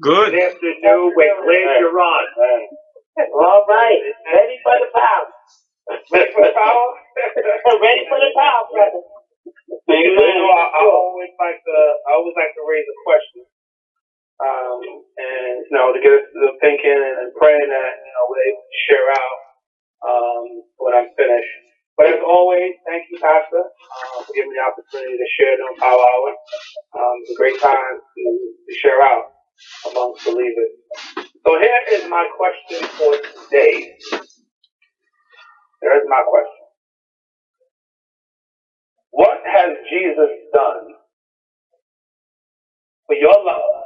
Good. Good afternoon. We're glad you're on. All right. Ready for the power. Ready for the power? Ready for the power, brother. You know, I, I always like to, I always like to raise a question, um, and you know, to get us to thinking and, and praying that you know we're able to share out um, when I'm finished. But as always, thank you, Pastor, uh, for giving me the opportunity to share during Power Hour. Um, it's a great time to, to share out. So here is my question for today. There is my question. What has Jesus done for your love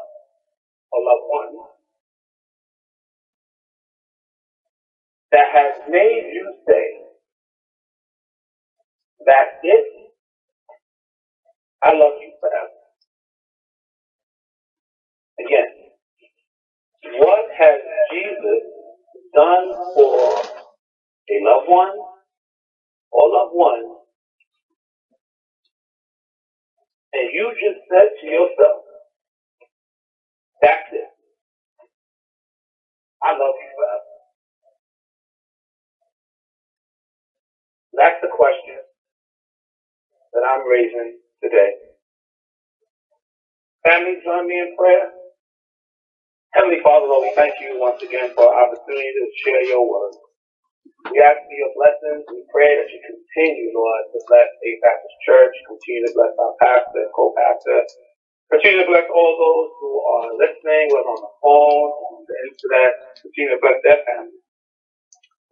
or loved one that has made you say, that's it, I love you forever? Again, what has Jesus done for a loved one or loved one and you just said to yourself, that's it. I love you forever. That's the question that I'm raising today. Family, join me in prayer. Heavenly Father, Lord, we thank you once again for our opportunity to share your word. We ask for your blessings. We pray that you continue, Lord, to bless A Baptist Church, continue to bless our pastor and co-pastor. Continue to bless all those who are listening, whether on the phone, on the internet. Continue to bless their families.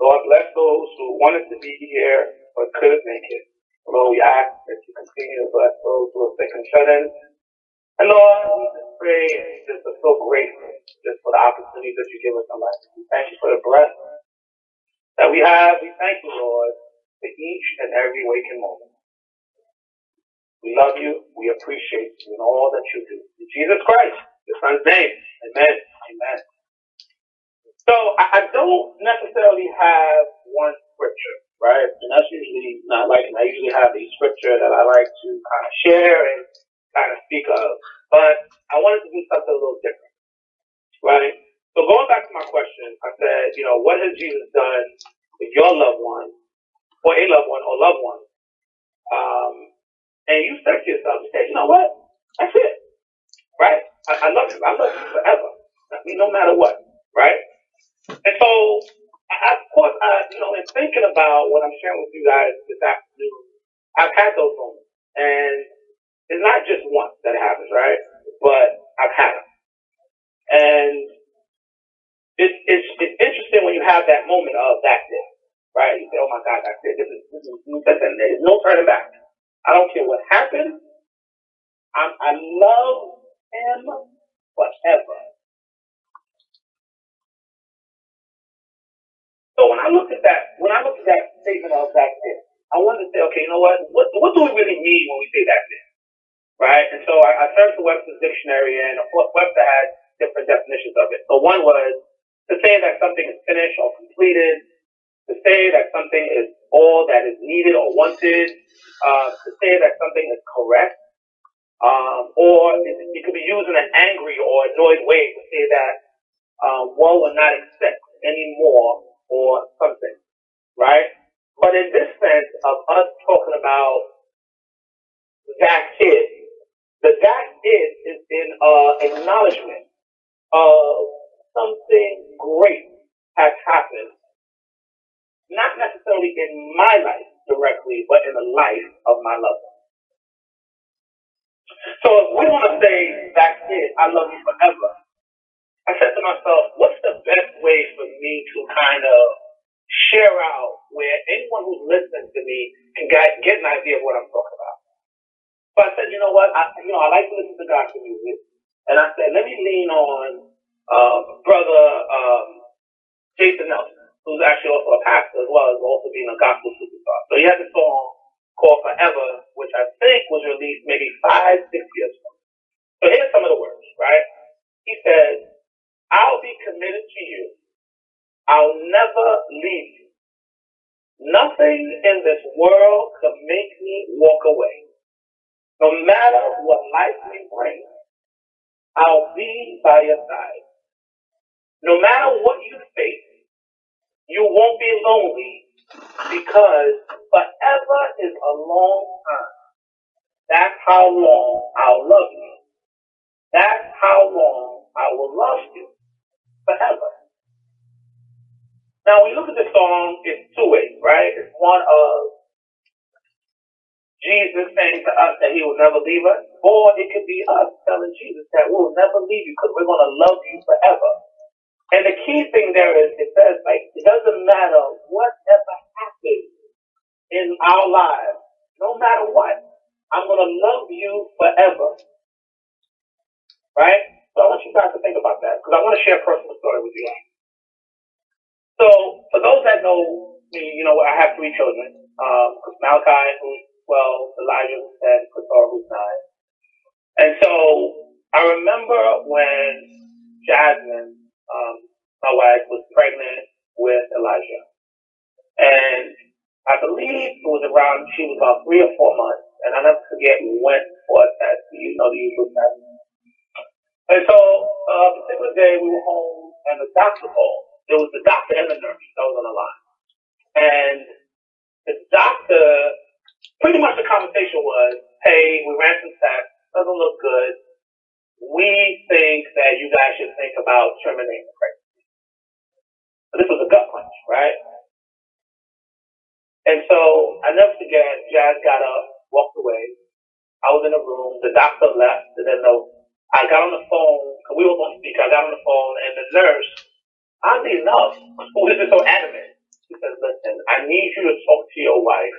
Lord, bless those who wanted to be here but couldn't make it. Lord, we ask that you continue to bless those who are sick and shut in. We just are so grateful just for the opportunities that you give us in life. We thank you for the breath that we have. We thank you, Lord, for each and every waking moment. We love you. We appreciate you and all that you do. In Jesus Christ, your son's name. Amen. Amen. So I, I don't necessarily have one scripture, right? And that's usually not like, and I usually have a scripture that I like to kind of share and kind of speak of. But I wanted to do something a little different, right? So going back to my question, I said, you know, what has Jesus done with your loved one, or a loved one, or loved one? Um, and you said to yourself, you said, you know what? That's it, right? I, I love you. I love you forever. No matter what, right? And so, I- of course, I, you know, in thinking about what I'm sharing with you guys this afternoon, I've had those moments, and it's not just once that happens, right? But I've had them, and it's it's it's interesting when you have that moment of that it, right? You say, oh my God, that's it. This is this is there's no turning back. I don't care what happens. I I love him forever. So when I look at that, when I look at that statement of that it, I wanted to say, okay, you know what? What what do we really mean when we say that so I, turned to Webster's dictionary, and Webster had different definitions of it. So one was to say that something is finished or completed, to say that something is all that is needed or wanted, uh, to say that something is correct, um, or it, it could be used in an angry or annoyed way to say that um, one will not accept any more or something, right? But in this sense of us talking about that is, the that is is in uh, acknowledgement of something great has happened, not necessarily in my life directly, but in the life of my loved one. So if we want to say that's it, I love you forever, I said to myself, what's the best way for me to kind of share out where anyone who's listening to me can get, get an idea of what I'm talking about? So I said, you know what? I, you know, I like to listen to gospel music, and I said, let me lean on uh, brother um, Jason Nelson, who's actually also a pastor as well as also being a gospel superstar. So he has a song called Forever, which I think was released maybe five, six years ago. So here's some of the words, right? He says, I'll be committed to you. I'll never leave you. Nothing in this world could make me walk away. No matter what life may bring, I'll be by your side. No matter what you face, you won't be lonely because forever is a long time. That's how long I'll love you. That's how long I will love you forever. Now, when you look at this song, it's two ways, right? It's one of Jesus saying to us that he will never leave us, or it could be us telling Jesus that we'll never leave you because we're going to love you forever. And the key thing there is it says, like, it doesn't matter whatever happens in our lives, no matter what, I'm going to love you forever. Right? So I want you guys to think about that because I want to share a personal story with you. guys. So for those that know me, you know, I have three children. Um, Malachi, who's 12, Elijah, who's 10, Qatar, who's 9. And so I remember when Jasmine, um, my wife, was pregnant with Elijah. And I believe it was around, she was about three or four months. And I never forget, we went for a test. You know the usual test. And so, uh, a particular day we were home and the doctor called. It was the doctor and the nurse that was on the line. And the doctor, pretty much the conversation was, hey, we ran some tests, doesn't look good. We think that you guys should think about terminating the pregnancy. So this was a gut punch, right? And so I never forget, Jazz got up, walked away. I was in a room, the doctor left, and then the I got on the phone, because we were on speaker, I got on the phone, and the nurse, oddly enough, who is it so adamant, she says, listen, I need you to talk to your wife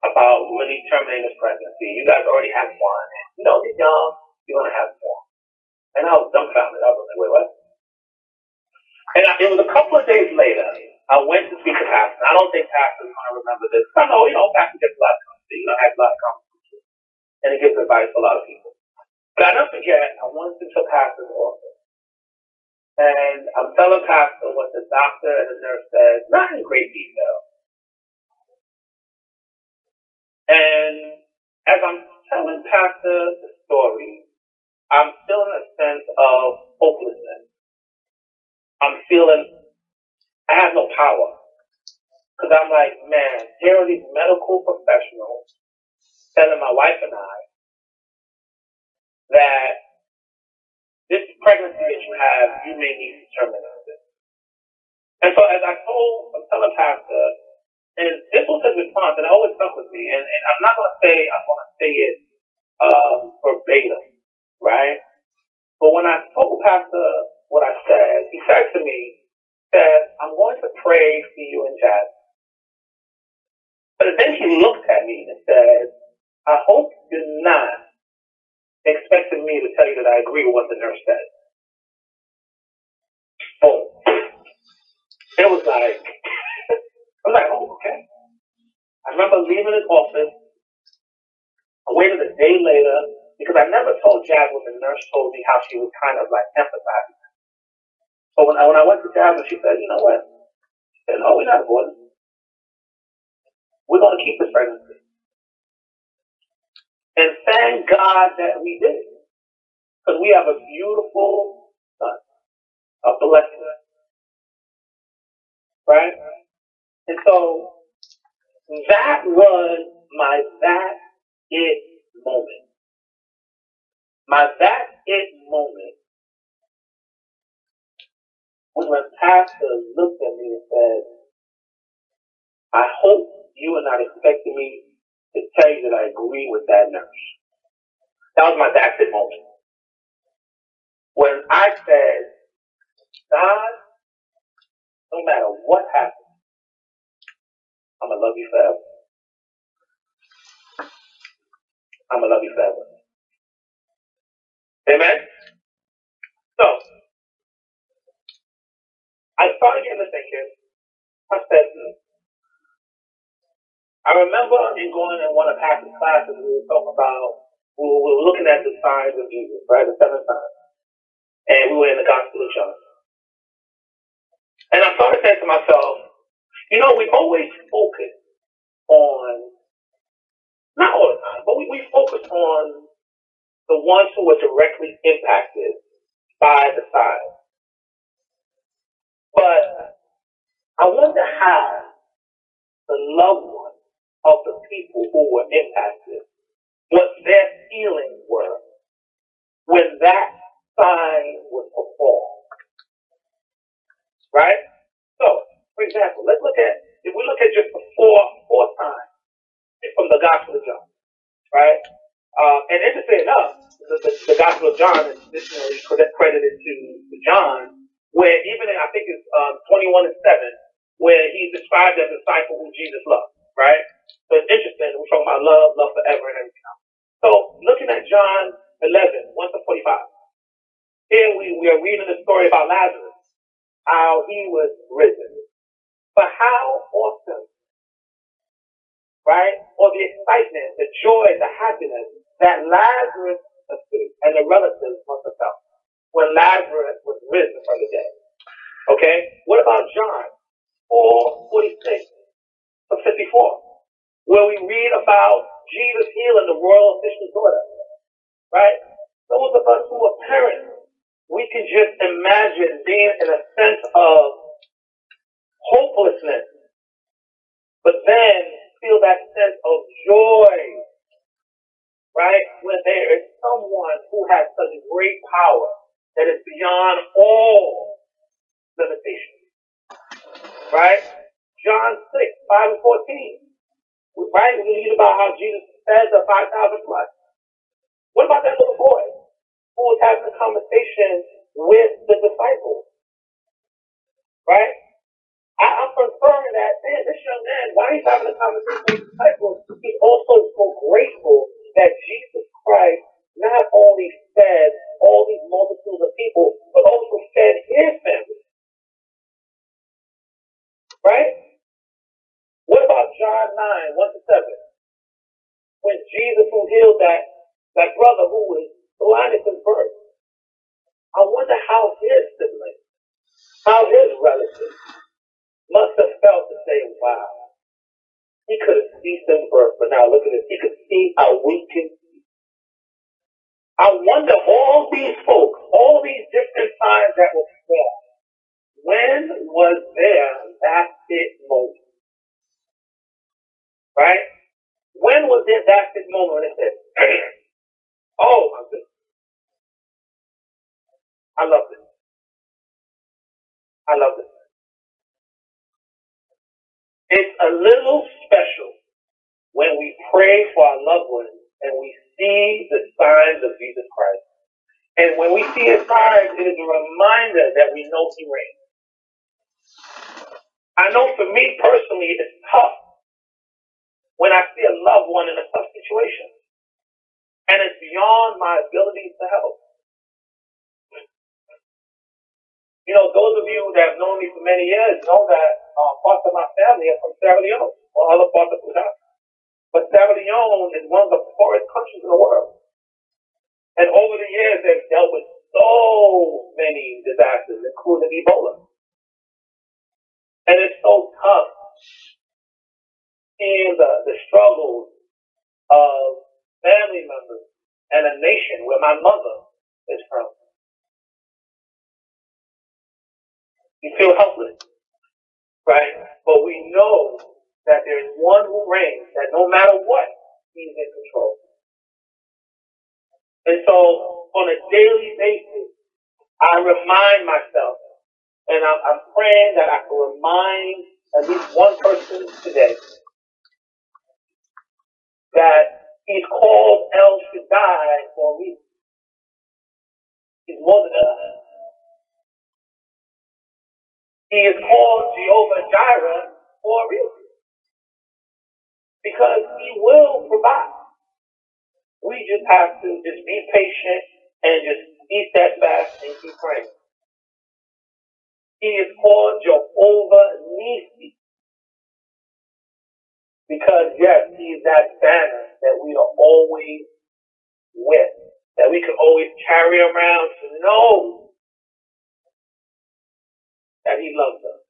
about really terminating this pregnancy. You guys already have one. You know, you're young, you're going to have more. And I was dumbfounded. I was like, wait, what? And I, it was a couple of days later, I went to speak to Pastor. I don't think Pastor's going to remember this. I know, you know, Pastor gets a lot of conversation, you know, has a lot of conversation. And he gives advice to a lot of people. But I don't forget, I went into pastor's office. And I'm telling pastor what the doctor and the nurse said, not in great detail. And as I'm telling pastor the story, I'm feeling a sense of hopelessness. I'm feeling I have no power. Because I'm like, man, here are these medical professionals telling my wife and I that this pregnancy that you have, you may need to terminate it. And so as I told, I'm telling Pastor, and this was his response, and it always stuck with me, and, and I'm not going to say, I'm going to say it um, verbatim, right? But when I told Pastor what I said, he said to me, said, I'm going to pray for you and Jazz. But then he looked at me and said, I hope you're not expecting me to tell you that I agree with what the nurse said. Boom. It was like, I was like, oh, okay. I remember leaving his office. I waited a day later because I never told Jazz what the nurse told me how she was kind of like empathizing. But when I, when I went to Jazz, she said, you know what? She said, no, we're not aborting. We're going to keep this pregnancy. And thank God that we did. Because we have a beautiful son, a blessing. Right? And so that was my that it moment. My that it moment was when Pastor looked at me and said, I hope you are not expecting me to tell you that I agree with that nurse. That was my that's it moment. When I said, God, no matter what happens, I'm gonna love you forever. I'm gonna love you forever. Amen? So, I started getting to thinking, I said, hmm. I remember in going in one of Pastor's classes, we were talking about, we were, we were looking at the signs of Jesus, right? The seven signs. And we were in the Gospel of John. And I started saying to myself, you know, we always focus on, not all the time, but we, we focus on the ones who were directly impacted by the sign. But I wonder how the loved ones of the people who were impacted, what their feelings were when that sign was performed. Right? So, for example, let's look at, if we look at just the four, four times from the Gospel of John, right? Uh, and interesting enough, the, the, the Gospel of John is additionally credited to, to John, where even in, I think it's um, 21 and 7, where he's described as a disciple who Jesus loved, right? So it's interesting. We're talking about love, love forever, and everything else. So looking at John 11, 1 to 45, here we, we are reading the story about Lazarus, how he was risen. But how awesome, right? Or the excitement, the joy, the happiness that Lazarus and the relatives must have felt when Lazarus was risen from the dead. Okay? What about John 4, 46 to 54, where we read about Jesus healing the royal official's daughter? Right? Those of us who are parents, we can just imagine being in a sense of hopelessness, but then feel that sense of joy, right? When there is someone who has such great power that is beyond all limitations. Right? John 6, 5 and 14. Right? We read about how Jesus fed the 5,000 plus. What about that little boy who was having a conversation with the disciples? Right? I, I'm confirming that, man, this young man, while he's having a conversation with the disciples, he's also so grateful that Jesus Christ not only fed all these multitudes of people, but also fed his family. Right? What about John 9, 1 to 7? When Jesus who healed that, that brother who was blinded from birth. I wonder how his siblings, how his relatives must have felt to say, wow, he could have seen them birth, but now look at this. He could see how we can I wonder all these folks, all these different signs that were performed, when was there that fit moment? Right? When was there that fit moment when it said, oh my goodness. I love this. I love this. It's a little special when we pray for our loved ones and we see the signs of Jesus Christ. And when we see his signs, it is a reminder that we know he reigns. I know for me personally, it's tough when I see a loved one in a tough situation. And it's beyond my ability to help. You know, those of you that have known me for many years know that uh, parts of my family are from Sierra Leone or other parts of Sudan. But Sierra Leone is one of the poorest countries in the world. And over the years, they've dealt with so many disasters, including Ebola. And it's so tough seeing the, the struggles of family members and a nation where my mother is from. You feel helpless, right? But we know that there is one who reigns, that no matter what, he's in control. And so on a daily basis, I remind myself, and I'm, I'm praying that I can remind at least one person today that he's called El Shaddai for a reason. He's more than enough. He is called Jehovah Jireh for a reason because he will provide. We just have to just be patient and just be steadfast and keep praying. He is called Jehovah Nisi. Because yes, he is that banner that we are always with, that we can always carry around to know that he loves us.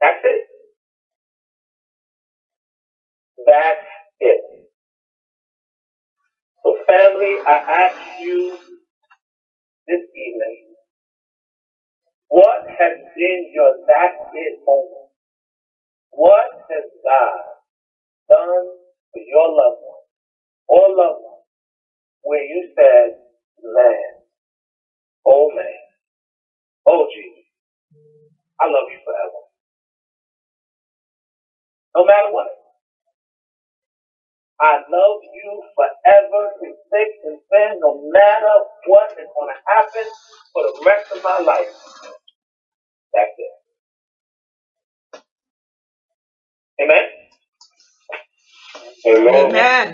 That's it. That's it. So family, I ask you this evening What has been your that's it moment? What has God done for your loved one or loved one where you said, man, oh man, oh Jesus, I love you forever. No matter what. I love you forever in thick and thin, no matter what is going to happen for the rest of my life. That's it. Amen. Amen. Amen.